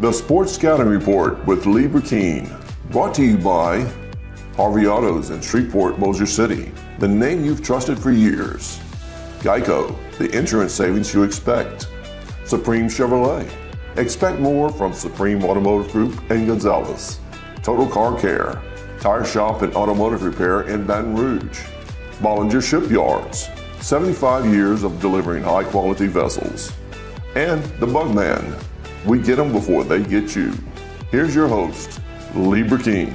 The Sports Scouting Report with Lee Burkeen, brought to you by Harvey Autos in Shreveport, Bossier City, the name you've trusted for years. Geico, the insurance savings you expect. Supreme Chevrolet. Expect more from Supreme Automotive Group and Gonzales. Total Car Care, Tire Shop and Automotive Repair in Baton Rouge. Bollinger Shipyards, 75 years of delivering high quality vessels. And the Bugman, we get them before they get you. Here's your host, Lee Burkeen.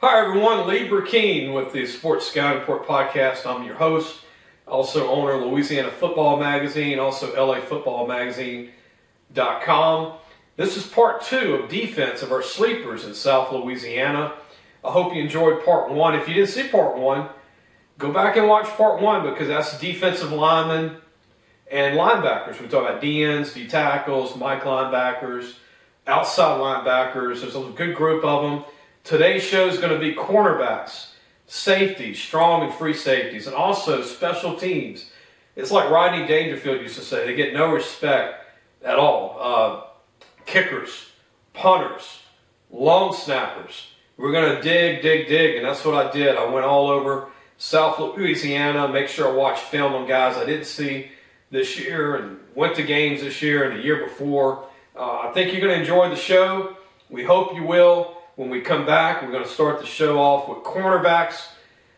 Hi everyone, Lee Burkeen with the Sports Scouting Report podcast. I'm your host, also owner of Louisiana Football Magazine, also LAFootballMagazine.com. This is part two of defense of our sleepers in South Louisiana. I hope you enjoyed part one. If you didn't see part one, go back and watch part one because that's the defensive linemen and linebackers. We talk about DNs, D tackles, Mike linebackers, outside linebackers. There's a good group of them. Today's show is going to be cornerbacks, safeties, strong and free safeties, and also special teams. It's like Rodney Dangerfield used to say, they get no respect at all. Uh, kickers, punters, long snappers. We're going to dig, dig, dig, and that's what I did. I went all over South Louisiana, make sure I watched film on guys I didn't see this year and went to games this year and the year before. Uh, I think you're going to enjoy the show. We hope you will. When we come back, we're going to start the show off with cornerbacks,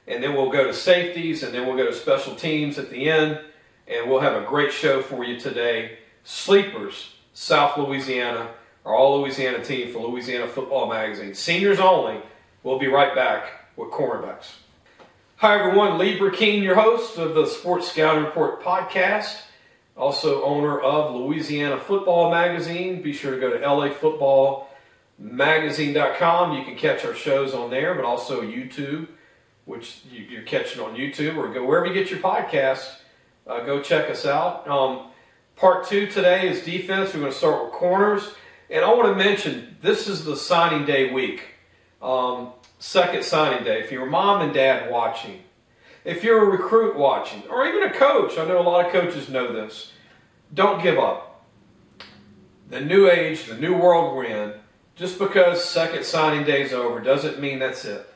and then we'll go to safeties, and then we'll go to special teams at the end, and we'll have a great show for you today. Sleepers, South Louisiana, our All Louisiana team for Louisiana Football Magazine. Seniors only. We'll be right back with cornerbacks. Hi, everyone. Lee Burkeen, your host of the Sports Scouting Report podcast, also owner of Louisiana Football Magazine. Be sure to go to lafootballmagazine.com. You can catch our shows on there, but also YouTube, which you're catching on YouTube, or go wherever you get your podcasts. Uh, go check us out. Um, part two today is defense. We're going to start with corners. And I want to mention this is the signing day week. Um, second signing day, if you're mom and dad watching, if you're a recruit watching, or even a coach, I know a lot of coaches know this, don't give up. The new age, the new world we're in, just because second signing day is over doesn't mean that's it.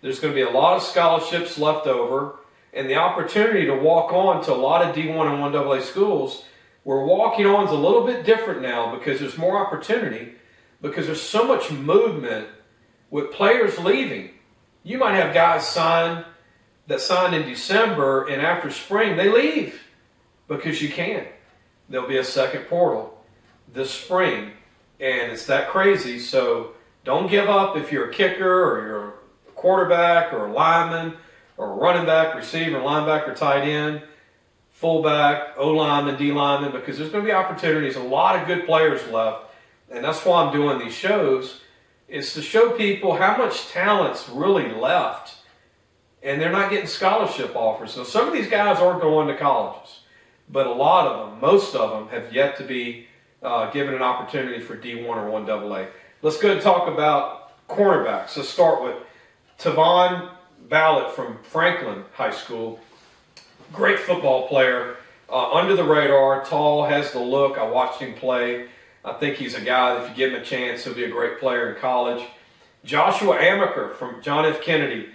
There's going to be a lot of scholarships left over, and the opportunity to walk on to a lot of D1 and 1AA schools where walking on is a little bit different now because there's more opportunity, because there's so much movement with players leaving. You might have guys sign that signed in December and after spring they leave because you can. There'll be a second portal this spring, and it's that crazy. So don't give up if you're a kicker or you're a quarterback or a lineman or a running back, receiver, linebacker, tight end, fullback, O lineman, D lineman, because there's going to be opportunities. A lot of good players left, and that's why I'm doing these shows is to show people how much talent's really left and they're not getting scholarship offers. So some of these guys are going to colleges, but a lot of them, most of them, have yet to be uh, given an opportunity for D1 or 1AA. Let's go and talk about cornerbacks. Let's start with Tavon Ballot from Franklin High School. Great football player, uh, under the radar, tall, has the look. I watched him play. I think he's a guy that if you give him a chance, he'll be a great player in college. Joshua Amaker from John F. Kennedy.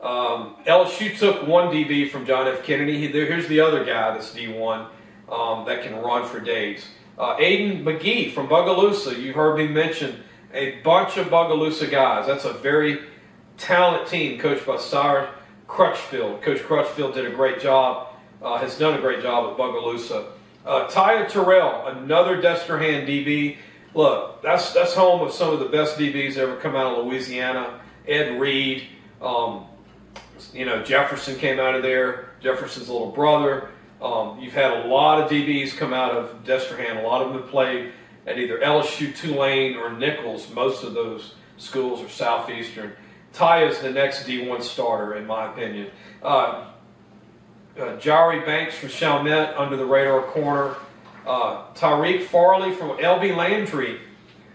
Um, LSU took one DB from John F. Kennedy. Here's the other guy that's D1 um, that can run for days. Uh, Aiden McGee from Bogalusa. You heard me mention a bunch of Bogalusa guys. That's a very talented team coached by Cyrus Crutchfield. Coach Crutchfield did a great job, uh, has done a great job at Bogalusa. Uh, Taya Terrell, another Destrehan DB. Look, that's that's home of some of the best DBs ever come out of Louisiana. Ed Reed, um, you know Jefferson came out of there. Jefferson's little brother. Um, you've had a lot of DBs come out of Destrehan. A lot of them have played at either LSU, Tulane, or Nicholls. Most of those schools are Southeastern. Ty is the next D1 starter, in my opinion. Uh, uh, Jari Banks from Chalmette under the radar corner. Uh, Tariq Farley from LB Landry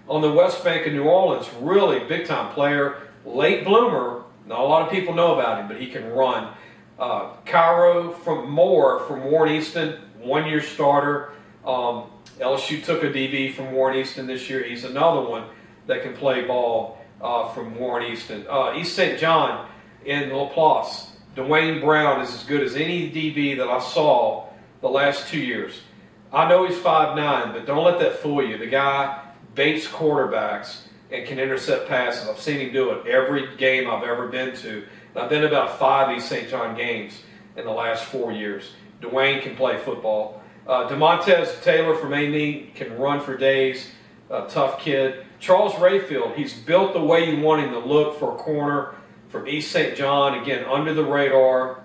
on the West Bank of New Orleans. Really big time player. Late bloomer. Not a lot of people know about him, but he can run. Uh, Cairo from Moore from Warren Easton, one year starter. Um, LSU took a DB from Warren Easton this year. He's another one that can play ball uh, from Warren Easton. Uh, East St. John in Laplace. Dwayne Brown is as good as any DB that I saw the last two years. I know he's 5'9", but don't let that fool you. The guy baits quarterbacks and can intercept passes. I've seen him do it every game I've ever been to. And I've been to about five East St. John games in the last four years. Dwayne can play football. Uh, Demontez Taylor from Amite can run for days. A tough kid. Charles Rayfield, he's built the way you want him to look for a corner from East St. John. Again, under the radar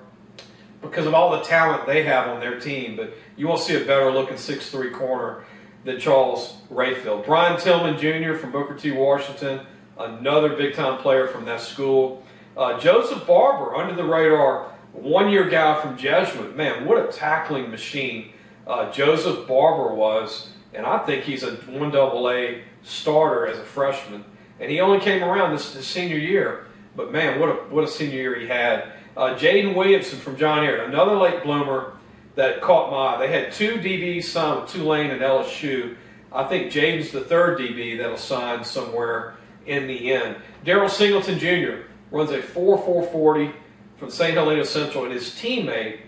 because of all the talent they have on their team. But you won't see a better looking six-three corner than Charles Rayfield. Brian Tillman Jr. from Booker T. Washington, another big time player from that school. Uh, Joseph Barber, under the radar, one year guy from Jesuit. Man, what a tackling machine uh, Joseph Barber was. And I think he's a 1AA starter as a freshman. And he only came around this, this senior year. But man, what a, what a senior year he had. Uh, Jaden Williamson from John Ehret, another late bloomer that caught my eye. They had two DBs signed with Tulane and LSU. I think Jaden's the third DB that'll sign somewhere in the end. Daryl Singleton Jr. runs a 4.440 from St. Helena Central, and his teammate,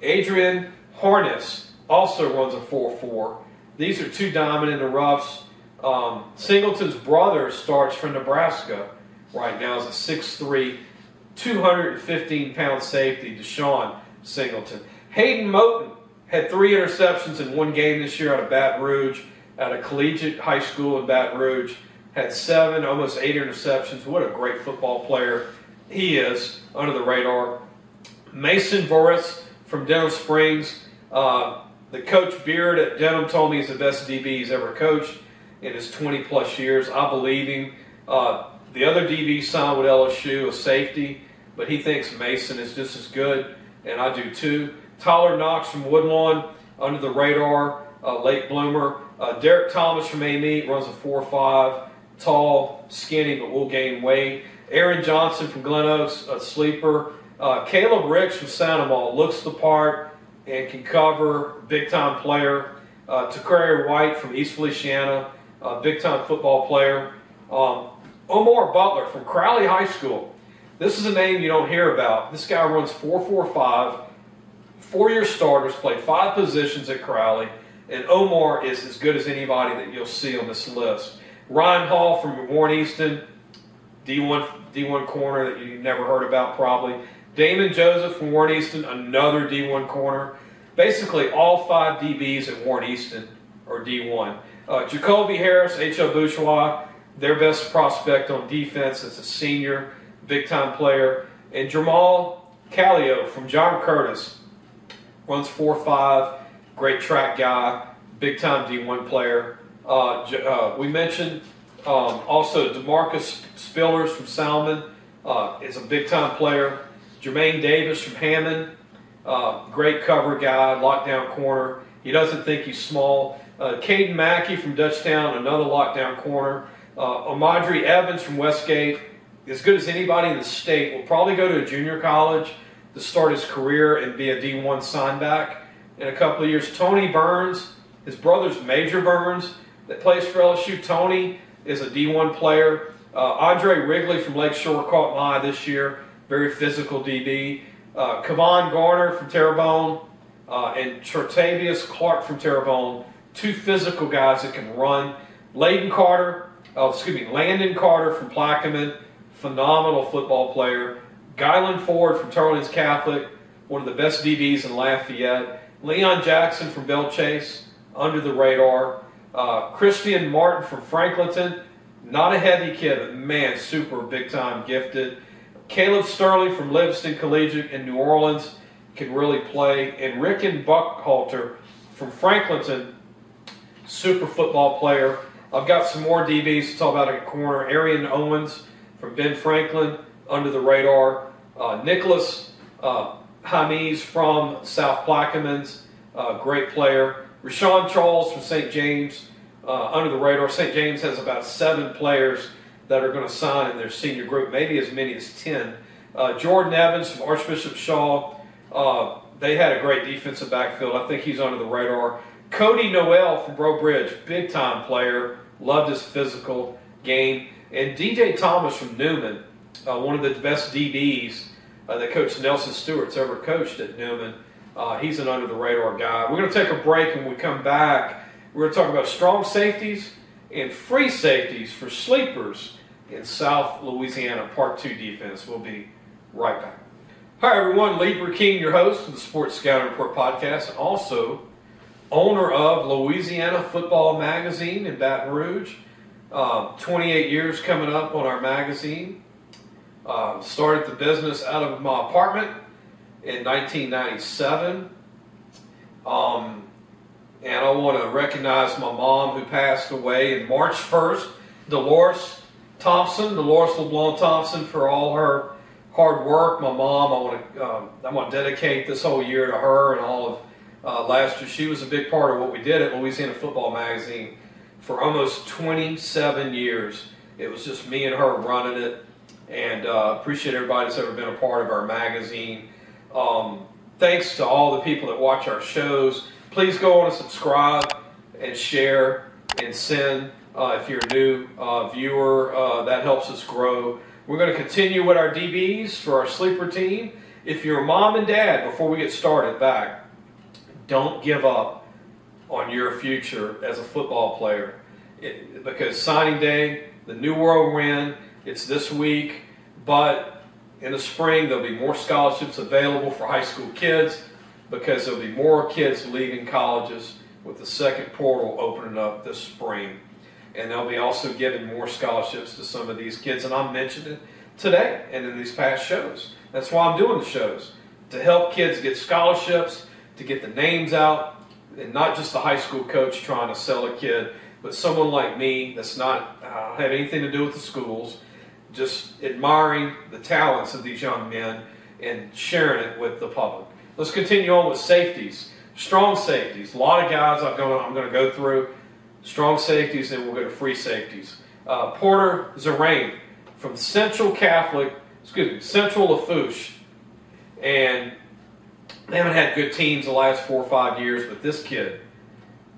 Adrian Harness, also runs a 4-4. These are two diamond in the roughs. Um, Singleton's brother starts for Nebraska right now is a 6'3, 215 pound safety, Deshaun Singleton. Hayden Moten had three interceptions in one game this year out of Baton Rouge, at a collegiate high school in Baton Rouge. Had seven, almost eight interceptions. What a great football player he is under the radar. Mason Voris from Denham Springs. Uh, the coach Beard at Denham told me he's the best DB he's ever coached in his 20 plus years. I believe him. Uh, the other DB signed with LSU, a safety, but he thinks Mason is just as good, and I do too. Tyler Knox from Woodlawn, under the radar, uh, late bloomer. Uh, Derek Thomas from AME runs a 4-5, tall, skinny, but will gain weight. Aaron Johnson from Glen Oaks, a sleeper. Uh, Caleb Ricks from Sandoval looks the part and can cover, big time player. Uh, Takari White from East Feliciana, a big time football player. Um, Omar Butler from Crowley High School. This is a name you don't hear about. This guy runs 445, four year starters, played five positions at Crowley, and Omar is as good as anybody that you'll see on this list. Ryan Hall from Warren Easton, D1, D1 corner that you've never heard about probably. Damon Joseph from Warren Easton, another D1 corner. Basically, all five DBs at Warren Easton are D1. Uh, Jacoby Harris, H.L. Bourgeois, their best prospect on defense as a senior, big time player. And Jamal Callio from John Curtis runs 4 5, great track guy, big time D1 player. Uh, uh, we mentioned um, also Demarcus Spillers from Salmen uh, is a big time player. Jermaine Davis from Hammond, uh, great cover guy, lockdown corner. He doesn't think he's small. Uh, Caden Mackey from Dutchtown, another lockdown corner. Uh, Evans from Westgate, as good as anybody in the state, will probably go to a junior college to start his career and be a D1 sign back in a couple of years. Tony Burns, his brother's Major Burns, that plays for LSU. Tony is a D1 player. Uh, Andre Wrigley from Lakeshore caught my eye this year very physical DB. Uh, Kavon Garner from Terrebonne uh, and Chartavius Clark from Terrebonne, two physical guys that can run. Layden Carter, oh, excuse me, Landon Carter from Plaquemine, phenomenal football player. Guyland Ford from Teurlings Catholic, one of the best DBs in Lafayette. Leon Jackson from Belle Chasse, under the radar. Uh, Christian Martin from Franklinton, not a heavy kid, but man, super big time gifted. Caleb Sterling from Livingston Collegiate in New Orleans can really play. And Ricken Buckhalter from Franklinton, super football player. I've got some more DBs to talk about at corner. Arian Owens from Ben Franklin, under the radar. Uh, Nicholas uh, Hamis from South Plaquemines, uh, great player. Rashawn Charles from St. James, uh, under the radar. St. James has about seven players that are going to sign in their senior group, maybe as many as 10. Uh, Jordan Evans from Archbishop Shaw, uh, they had a great defensive backfield. I think he's under the radar. Cody Noel from Breaux Bridge, big time player, loved his physical game. And DJ Thomas from Newman, uh, one of the best DBs uh, that Coach Nelson Stewart's ever coached at Newman. Uh, he's an under the radar guy. We're going to take a break and when we come back. We're going to talk about strong safeties and free safeties for sleepers in South Louisiana Part 2 defense. We'll be right back. Hi, everyone. Lee Burkeen, your host of the Sports Scouting Report podcast, also owner of Louisiana Football Magazine in Baton Rouge. Uh, 28 years coming up on our magazine. Uh, started the business out of my apartment in 1997. Um, and I want to recognize my mom who passed away in March 1st, Dolores Thompson, Dolores LeBlanc Thompson, for all her hard work. My mom, I want to, um, I want to dedicate this whole year to her and all of uh, last year. She was a big part of what we did at Louisiana Football Magazine for almost 27 years. It was just me and her running it, and uh, appreciate everybody that's ever been a part of our magazine. Um, thanks to all the people that watch our shows. Please go on and subscribe and share and send uh, if you're a new uh, viewer. Uh, that helps us grow. We're going to continue with our DBs for our sleeper team. If you're a mom and dad, before we get started back, don't give up on your future as a football player. It, because signing day, the new world we're it's this week, but in the spring there'll be more scholarships available for high school kids because there'll be more kids leaving colleges with the second portal opening up this spring. And they'll be also giving more scholarships to some of these kids. And I'm mentioning it today and in these past shows. That's why I'm doing the shows to help kids get scholarships, to get the names out, and not just the high school coach trying to sell a kid, but someone like me that's not uh, have anything to do with the schools, just admiring the talents of these young men and sharing it with the public. Let's continue on with safeties, strong safeties. A lot of guys I'm going I'm going to go through strong safeties, and we'll go to free safeties. Uh, Porter Zarain from Central Catholic, excuse me, Central Lafourche, and they haven't had good teams the last four or five years, but this kid,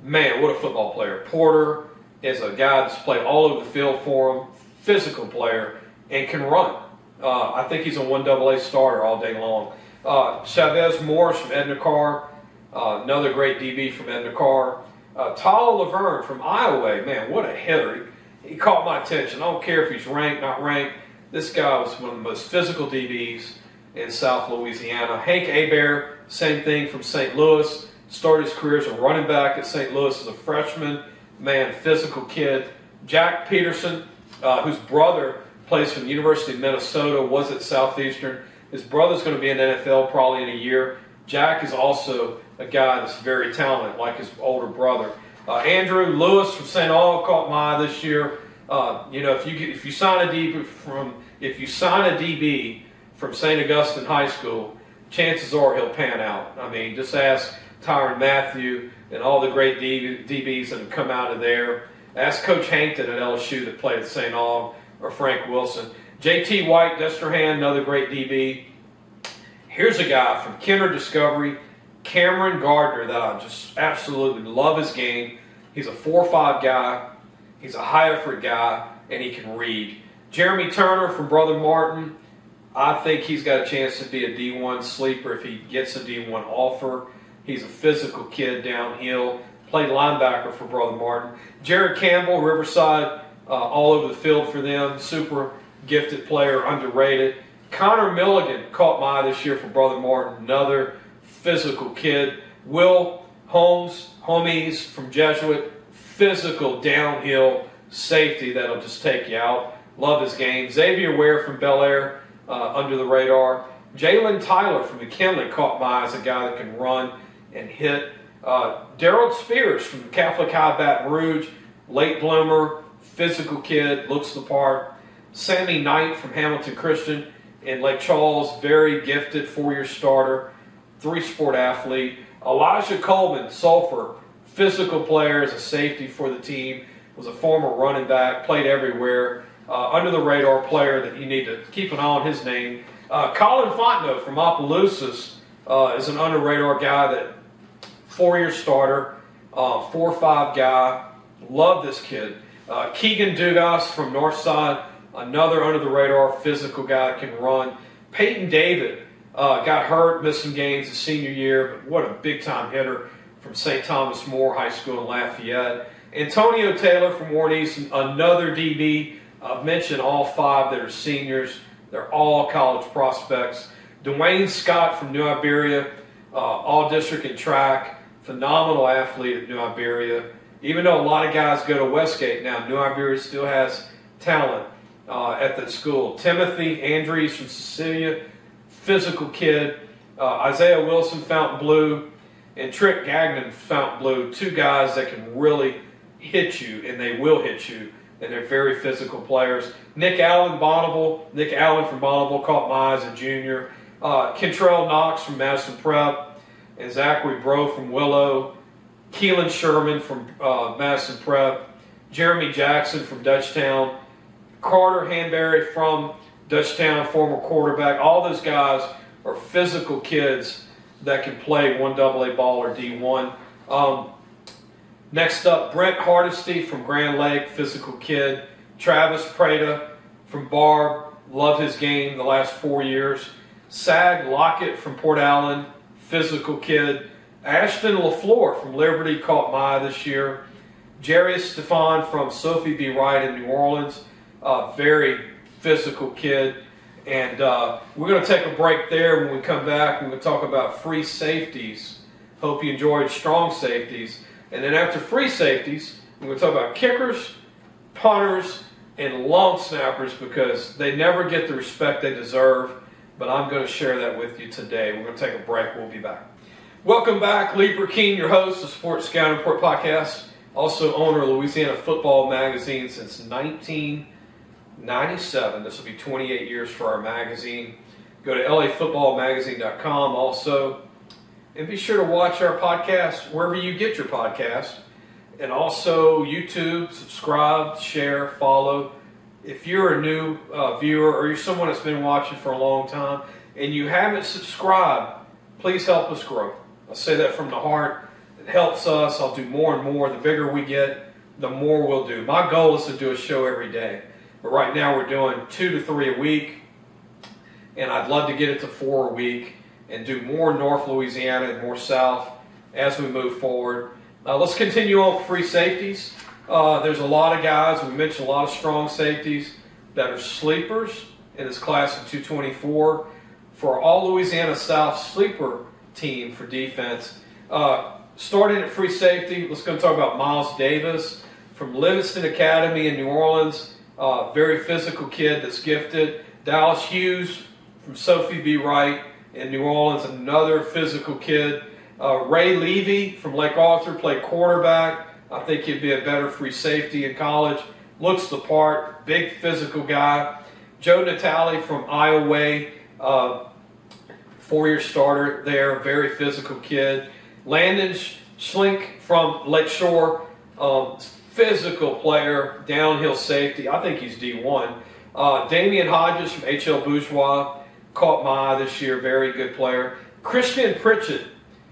man, what a football player. Porter is a guy that's played all over the field for him, physical player, and can run. Uh, I think he's a 1AA starter all day long. Uh, Chavez Morris from Edna Karr, uh, another great DB from Edna Karr. Uh, Laverne from Iowa, man, what a hitter. He, he caught my attention. I don't care if he's ranked, not ranked. This guy was one of the most physical DBs in South Louisiana. Hank Abear, same thing from St. Louis. Started his career as a running back at St. Louis as a freshman. Man, physical kid. Jack Peterson, uh, whose brother plays for the University of Minnesota, was at Southeastern. His brother's going to be in the NFL probably in a year. Jack is also a guy that's very talented, like his older brother. Uh, Andrew Lewis from St. Aug caught my eye this year. Uh, you know, if you if you sign a DB from if you sign a DB from St. Augustine High School, chances are he'll pan out. I mean, just ask Tyrann Mathieu and all the great DBs that have come out of there. Ask Coach Hankton at LSU that played at St. Aug or Frank Wilson. J.T. White, Destrehan, another great DB. Here's a guy from Kenner Discovery, Cameron Gardner, that I just absolutely love his game. He's a 4-5 guy. He's a high effort guy, and he can read. Jeremy Turner from Brother Martin, I think he's got a chance to be a D1 sleeper if he gets a D1 offer. He's a physical kid downhill. Played linebacker for Brother Martin. Jared Campbell, Riverside, uh, all over the field for them. Super gifted player, underrated. Connor Milligan caught my eye this year for Brother Martin, another physical kid. Will Holmes, homies from Jesuit, physical downhill safety that'll just take you out. Love his game. Xavier Ware from Belaire, uh, under the radar. Jalen Tyler from McKinley caught my eye as a guy that can run and hit. Uh, Daryl Spears from Catholic High Baton Rouge, late bloomer, physical kid, looks the part. Sammy Knight from Hamilton Christian in Lake Charles, very gifted four-year starter, three-sport athlete. Elijah Coleman, Sulphur, physical player as a safety for the team, was a former running back, played everywhere uh, under the radar player that you need to keep an eye on his name. Uh, Colin Fontenot from Opelousas uh, is an under radar guy that four year starter, uh, four five guy. Love this kid. Uh, Keegan Dugas from Northside, another under the radar physical guy can run. Peyton David uh, got hurt, missed some games his senior year, but what a big time hitter from St. Thomas More High School in Lafayette. Antonio Taylor from Warren Easton, another DB. I've mentioned all five that are seniors. They're all college prospects. Dwayne Scott from New Iberia, uh, all district in track, phenomenal athlete at New Iberia. Even though a lot of guys go to Westgate now, New Iberia still has talent uh, at that school. Timothy Andrews from Cecilia, physical kid. Uh, Isaiah Wilson, Fontainebleau, and Trick Gagnon, Fontainebleau, two guys that can really hit you, and they will hit you, and they're very physical players. Nick Allen, Bonnabel, Nick Allen from Bonnabel caught my eye as a junior. Uh, Kentrell Knox from Madison Prep, and Zachary Bro from Willow. Keelan Sherman from uh, Madison Prep. Jeremy Jackson from Dutchtown. Carter Hanberry from Dutchtown, former quarterback. All those guys are physical kids that can play one double A ball or D1. Um, next up, Brent Hardesty from Grand Lake, physical kid. Travis Prada from Barbe, love his game the last four years. Sag Lockett from Port Allen, physical kid. Ashton LaFleur from Liberty caught my eye this year. Jerry Stefan from Sophie B. Wright in New Orleans, uh, very physical kid. And uh, we're going to take a break there. When we come back, we're going to talk about free safeties. Hope you enjoyed strong safeties. And then after free safeties, we're going to talk about kickers, punters, and long snappers because they never get the respect they deserve. But I'm going to share that with you today. We're going to take a break. We'll be back. Welcome back, Lee Burkeen, your host of Sports Scout Report podcast, also owner of Louisiana Football Magazine since 1997. This will be 28 years for our magazine. Go to lafootballmagazine.com also, and be sure to watch our podcast wherever you get your podcast, and also YouTube. Subscribe, share, follow. If you're a new uh, viewer or you're someone that's been watching for a long time and you haven't subscribed, please help us grow. I say that from the heart. It helps us. I'll do more and more. The bigger we get, the more we'll do. My goal is to do a show every day. But right now we're doing two to three a week. And I'd love to get it to four a week and do more North Louisiana and more South as we move forward. Uh, let's continue on free safeties. Uh, there's a lot of guys, we mentioned a lot of strong safeties that are sleepers in this class of 224. For all Louisiana South sleeper team for defense. Uh, starting at free safety, let's go talk about Miles Davis from Livingston Academy in New Orleans. Uh, very physical kid that's gifted. Dallas Hughes from Sophie B. Wright in New Orleans, another physical kid. Uh, Ray Levy from Lake Arthur played quarterback. I think he'd be a better free safety in college. Looks the part, big physical guy. Joe Natale from Iowa, uh, four-year starter there, very physical kid. Landon Schlink from Lakeshore, um, physical player, downhill safety. I think he's D1. Uh, Damian Hodges from HL Bourgeois caught my eye this year, very good player. Christian Pritchett,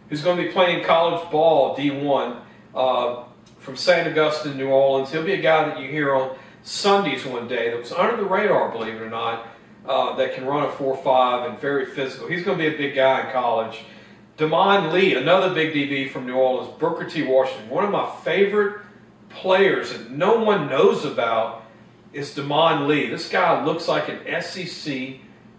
who's going to be playing college ball D1 uh, from St. Augustine, New Orleans. He'll be a guy that you hear on Sundays one day that was under the radar, believe it or not uh, that can run a 4-5 and very physical. He's going to be a big guy in college. Demond Lee, another big DB from New Orleans, Booker T. Washington. One of my favorite players that no one knows about is Demond Lee. This guy looks like an SEC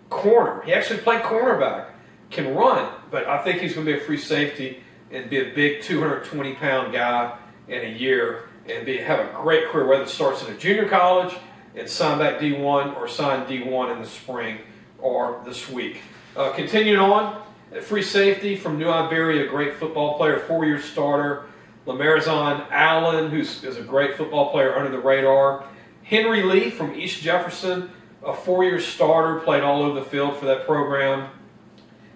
corner. He actually played cornerback, can run, but I think he's going to be a free safety and be a big 220 pound guy in a year and be have a great career, whether it starts in a junior college and sign back D1 or sign D1 in the spring or this week. Uh, continuing on, free safety from New Iberia, a great football player, four-year starter. Lamarizon Allen, who's a great football player under the radar. Henry Lee from East Jefferson, a four-year starter, played all over the field for that program.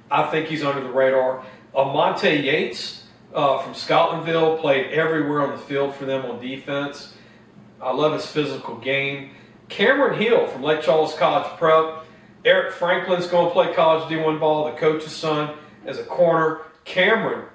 I think he's under the radar. Amonte Yates uh, from Scotlandville played everywhere on the field for them on defense. I love his physical game. Cameron Hill from Lake Charles College Prep. Eric Franklin's going to play college D1 ball, the coach's son, as a corner. Cameron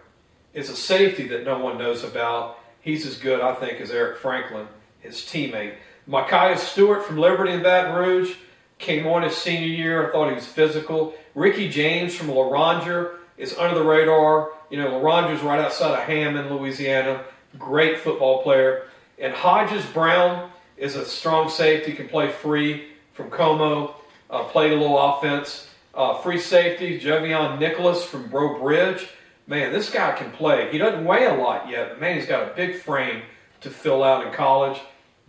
is a safety that no one knows about. He's as good, I think, as Eric Franklin, his teammate. Micaiah Stewart from Liberty and Baton Rouge came on his senior year. I thought he was physical. Ricky James from Loranger is under the radar. You know, Loranger's right outside of Hammond, Louisiana. Great football player. And Hodges Brown is a strong safety, can play free from Comeaux, uh, played a little offense. Uh, free safety, Jovion Nicholas from Breaux Bridge. Man, this guy can play. He doesn't weigh a lot yet, but man, he's got a big frame to fill out in college.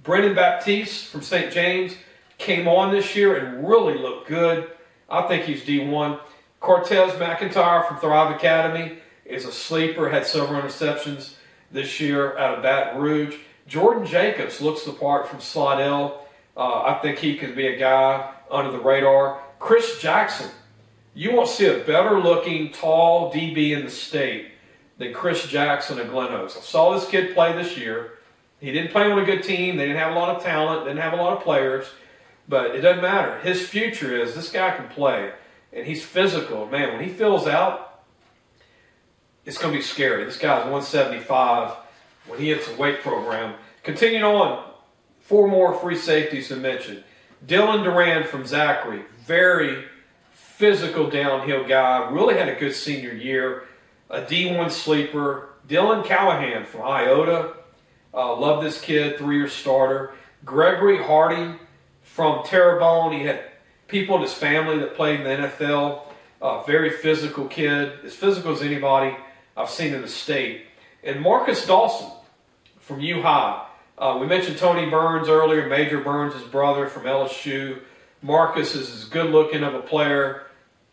Brendan Baptiste from St. James came on this year and really looked good. I think he's D1. Cortez McIntyre from Thrive Academy is a sleeper, had several interceptions this year out of Baton Rouge. Jordan Jacobs looks the part from Slidell. Uh, I think he could be a guy under the radar. Chris Jackson, you won't see a better looking, tall DB in the state than Chris Jackson of Glen Oaks. I saw this kid play this year. He didn't play on a good team. They didn't have a lot of talent, didn't have a lot of players, but it doesn't matter. His future is this guy can play, and he's physical. Man, when he fills out, it's going to be scary. This guy's 175 when he hits a weight program. Continuing on, four more free safeties to mention. Dylan Duran from Zachary, very physical downhill guy, really had a good senior year. A D1 sleeper. Dylan Callahan from Iota, uh, love this kid, three-year starter. Gregory Hardy from Terrebonne. He had people in his family that played in the NFL. Uh, very physical kid, as physical as anybody I've seen in the state. And Marcus Dawson from U High. Uh, we mentioned Tony Burns earlier, Major Burns' his brother from LSU. Marcus is as good looking of a player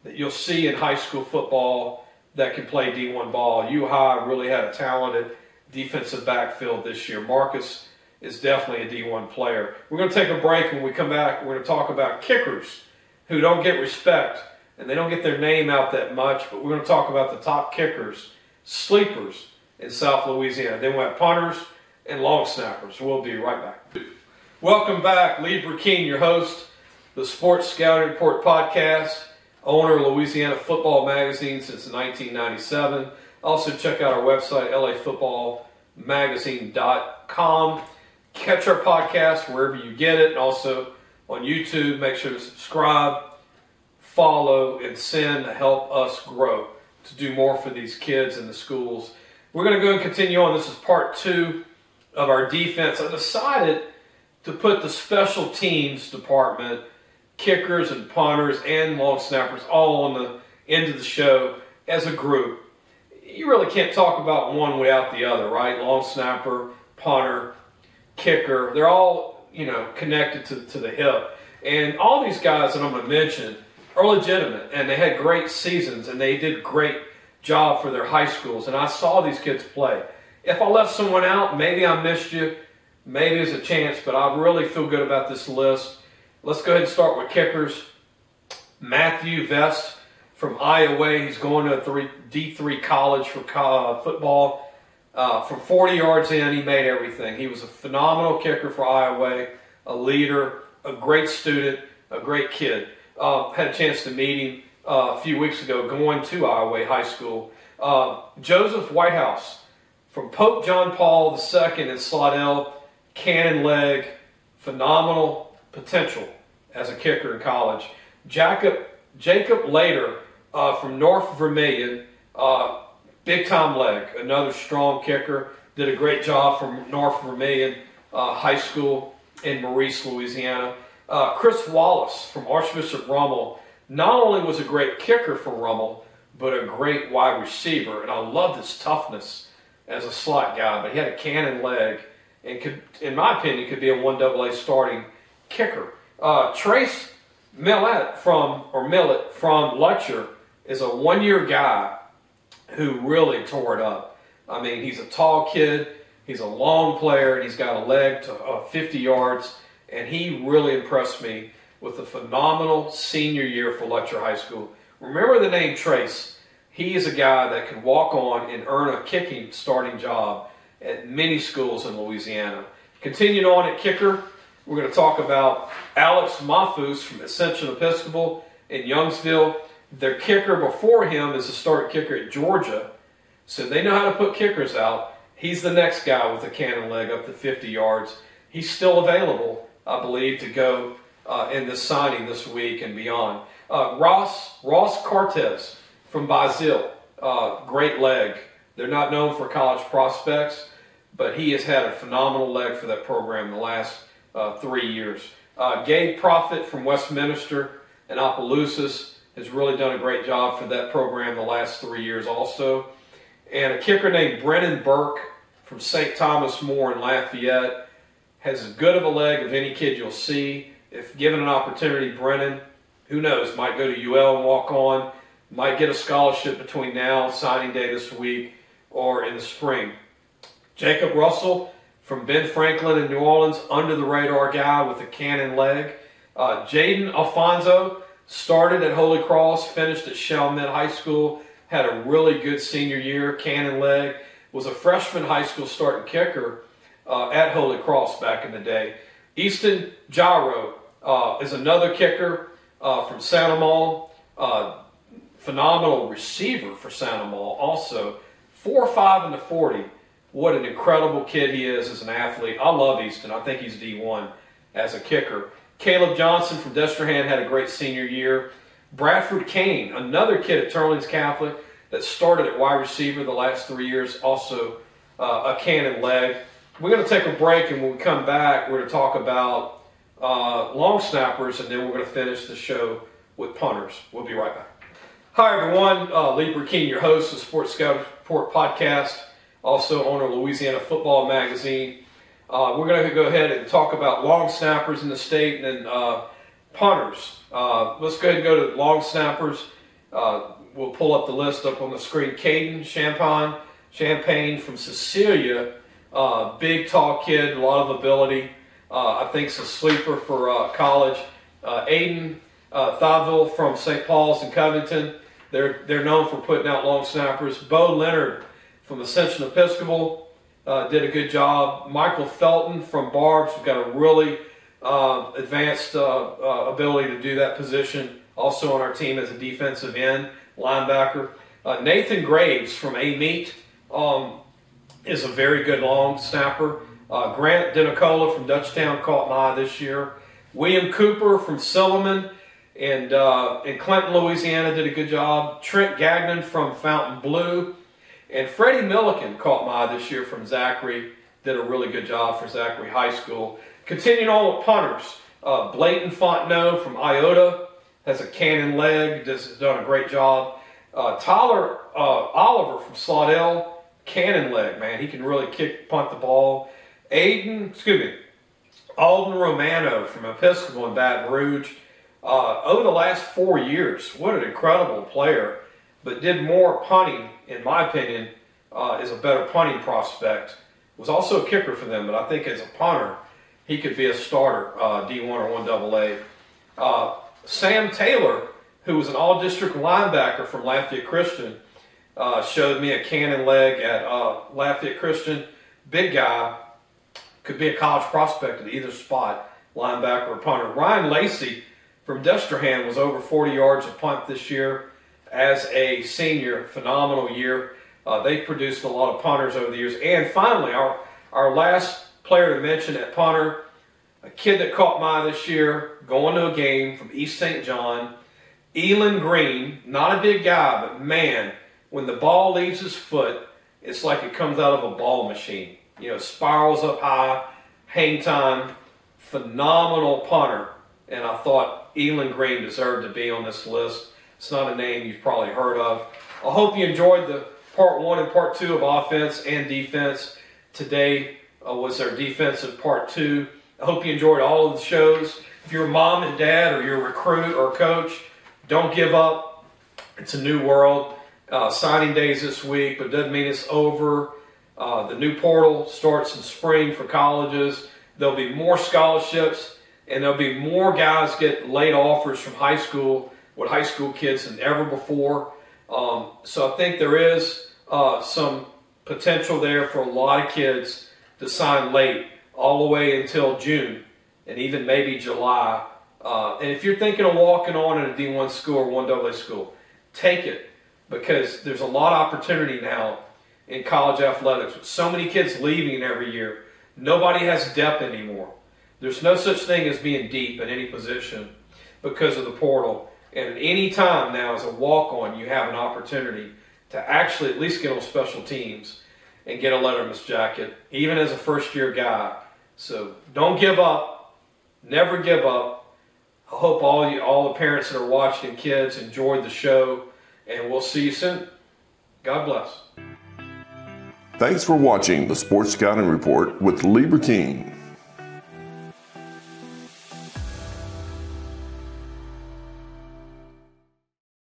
that you'll see in high school football that can play D1 ball. U High really had a talented defensive backfield this year. Marcus is definitely a D1 player. We're going to take a break. When we come back, we're going to talk about kickers who don't get respect and they don't get their name out that much, but we're going to talk about the top kickers, sleepers in South Louisiana. Then we have punters and long snappers. We'll be right back. Welcome back. Lee Burkeen, your host, the Sports Scouting Report podcast, owner of Louisiana Football Magazine since 1997. Also, check out our website, lafootballmagazine.com. Catch our podcast wherever you get it, and also on YouTube. Make sure to subscribe, follow, and send to help us grow to do more for these kids in the schools. We're going to go and continue on. This is part two of our defense. I decided to put the special teams department, kickers and punters and long snappers, all on the end of the show as a group you really can't talk about one without the other, right? Long snapper, punter, kicker, they're all, you know, connected to, to the hip. And all these guys that I'm going to mention are legitimate and they had great seasons and they did great job for their high schools. And I saw these kids play. If I left someone out, maybe I missed you. Maybe there's a chance, but I really feel good about this list. Let's go ahead and start with kickers. Matthew Vest from Iowa. He's going to a three, D3 college for uh, football. Uh, from 40 yards in, he made everything. He was a phenomenal kicker for Iowa, a leader, a great student, a great kid. Uh, had a chance to meet him uh, a few weeks ago going to Iowa High School. Uh, Joseph Whitehouse from Pope John Paul II in Slidell, cannon leg, phenomenal potential as a kicker in college. Jacob Jacob Later uh, from North Vermilion, uh, big time leg, another strong kicker. Did a great job from North Vermilion uh, High School in Maurice, Louisiana. Uh, Chris Wallace from Archbishop Rummel not only was a great kicker for Rummel, but a great wide receiver. And I love his toughness as a slot guy, but he had a cannon leg and could, in my opinion, could be a 1AA starting kicker. Uh, Trace Millet from, or Millet from Lutcher is a one year guy who really tore it up. I mean, he's a tall kid, he's a long player, and he's got a leg to uh, 50 yards, and he really impressed me with a phenomenal senior year for Lutcher High School. Remember the name Trace. He is a guy that can walk on and earn a kicking starting job at many schools in Louisiana. Continuing on at kicker, we're going to talk about Alex Mafus from Ascension Episcopal in Youngsville. Their kicker before him is a start kicker at Georgia, So they know how to put kickers out. He's the next guy with a cannon leg up to 50 yards. He's still available, I believe, to go uh, in the signing this week and beyond. Uh, Ross Ross Cartes from Brusly, uh, great leg. They're not known for college prospects, but he has had a phenomenal leg for that program the last uh, three years. Uh, Gabe Profit from Westminster and Opelousas has really done a great job for that program the last three years also. And a kicker named Brennan Burke from St. Thomas More in Lafayette has as good of a leg of any kid you'll see. If given an opportunity, Brennan, who knows, might go to UL and walk on, might get a scholarship between now, signing day this week, or in the spring. Jacob Russell from Ben Franklin in New Orleans, under the radar guy with a cannon leg. Uh, Jaden Alfonso started at Holy Cross, finished at Chalmette High School, had a really good senior year, cannon leg, was a freshman high school starting kicker uh, at Holy Cross back in the day. Easton Gyro uh, is another kicker uh, from St. Amant, uh, phenomenal receiver for St. Amant also. 4-5 in the 40 what an incredible kid he is as an athlete. I love Easton. I think he's D1 as a kicker. Caleb Johnson from Destrehan had a great senior year. Bradford Kane, another kid at Teurlings Catholic that started at wide receiver the last three years, also uh, a cannon leg. We're going to take a break, and when we come back, we're going to talk about uh, long snappers, and then we're going to finish the show with punters. We'll be right back. Hi, everyone. Uh, Lee Burkeen, your host of Sports Scout Report podcast also owner of Louisiana Football Magazine. Uh, we're going to go ahead and talk about long snappers in the state and then uh, punters. Uh, let's go ahead and go to long snappers. Uh, we'll pull up the list up on the screen. Caden Champagne, Champagne from Cecilia, uh, big, tall kid, a lot of ability. Uh, I think it's a sleeper for college. Aiden uh, from St. Paul's in Covington. They're, they're known for putting out long snappers. Bo Leonard from Ascension Episcopal uh, did a good job. Michael Felton from Barbe's got a really uh, advanced uh, uh, ability to do that position. Also on our team as a defensive end linebacker. Uh, Nathan Graves from Amite um, is a very good long snapper. Uh, Grant Denicola from Dutchtown caught my eye this year. William Cooper from Silliman and in Clinton, Louisiana, did a good job. Trent Gagnon from Fontainebleau and Freddie Milliken caught my eye this year from Zachary. Did a really good job for Zachary High School. Continuing on with punters, uh, Blayton Fontenot from Iota has a cannon leg, has done a great job. Uh, Tyler uh, Oliver from Slaughter, cannon leg, man. He can really kick, punt the ball. Aiden, excuse me, Alden Romano from Episcopal in Baton Rouge. Uh, over the last four years, what an incredible player but did more punting, in my opinion, uh, is a better punting prospect. Was also a kicker for them, but I think as a punter, he could be a starter, uh, D1 or 1AA. Uh, Sam Taylor, who was an all district linebacker from Lafayette Christian, uh, showed me a cannon leg at uh, Lafayette Christian. Big guy, could be a college prospect at either spot, linebacker or punter. Ryan Lacey from Destrehan was over 40 yards of punt this year as a senior, phenomenal year. Uh, they produced a lot of punters over the years. And finally, our, our last player to mention at punter, a kid that caught my this year, going to a game from East St. John, Elon Green, not a big guy, but man, when the ball leaves his foot, it's like it comes out of a ball machine. You know, spirals up high, hang time, phenomenal punter. And I thought Elon Green deserved to be on this list. It's not a name you've probably heard of. I hope you enjoyed the part one and part two of offense and defense. Today uh, was our defensive part two. I hope you enjoyed all of the shows. If you're a mom and dad or you're a recruit or a coach, don't give up. It's a new world. Uh, signing days this week, but doesn't mean it's over. Uh, the new portal starts in spring for colleges. There'll be more scholarships, and there'll be more guys get late offers from high school with high school kids than ever before. Um, so I think there is uh, some potential there for a lot of kids to sign late, all the way until June, and even maybe July. Uh, and if you're thinking of walking on in a D1 school or 1AA school, take it because there's a lot of opportunity now in college athletics. With so many kids leaving every year, nobody has depth anymore. There's no such thing as being deep in any position because of the portal. And at any time now, as a walk on, you have an opportunity to actually at least get on special teams and get a letterman's jacket, even as a first year guy. So don't give up. Never give up. I hope all you, all the parents that are watching kids enjoyed the show, and we'll see you soon. God bless. Thanks for watching the Sports Scouting Report with Lee Brecheen.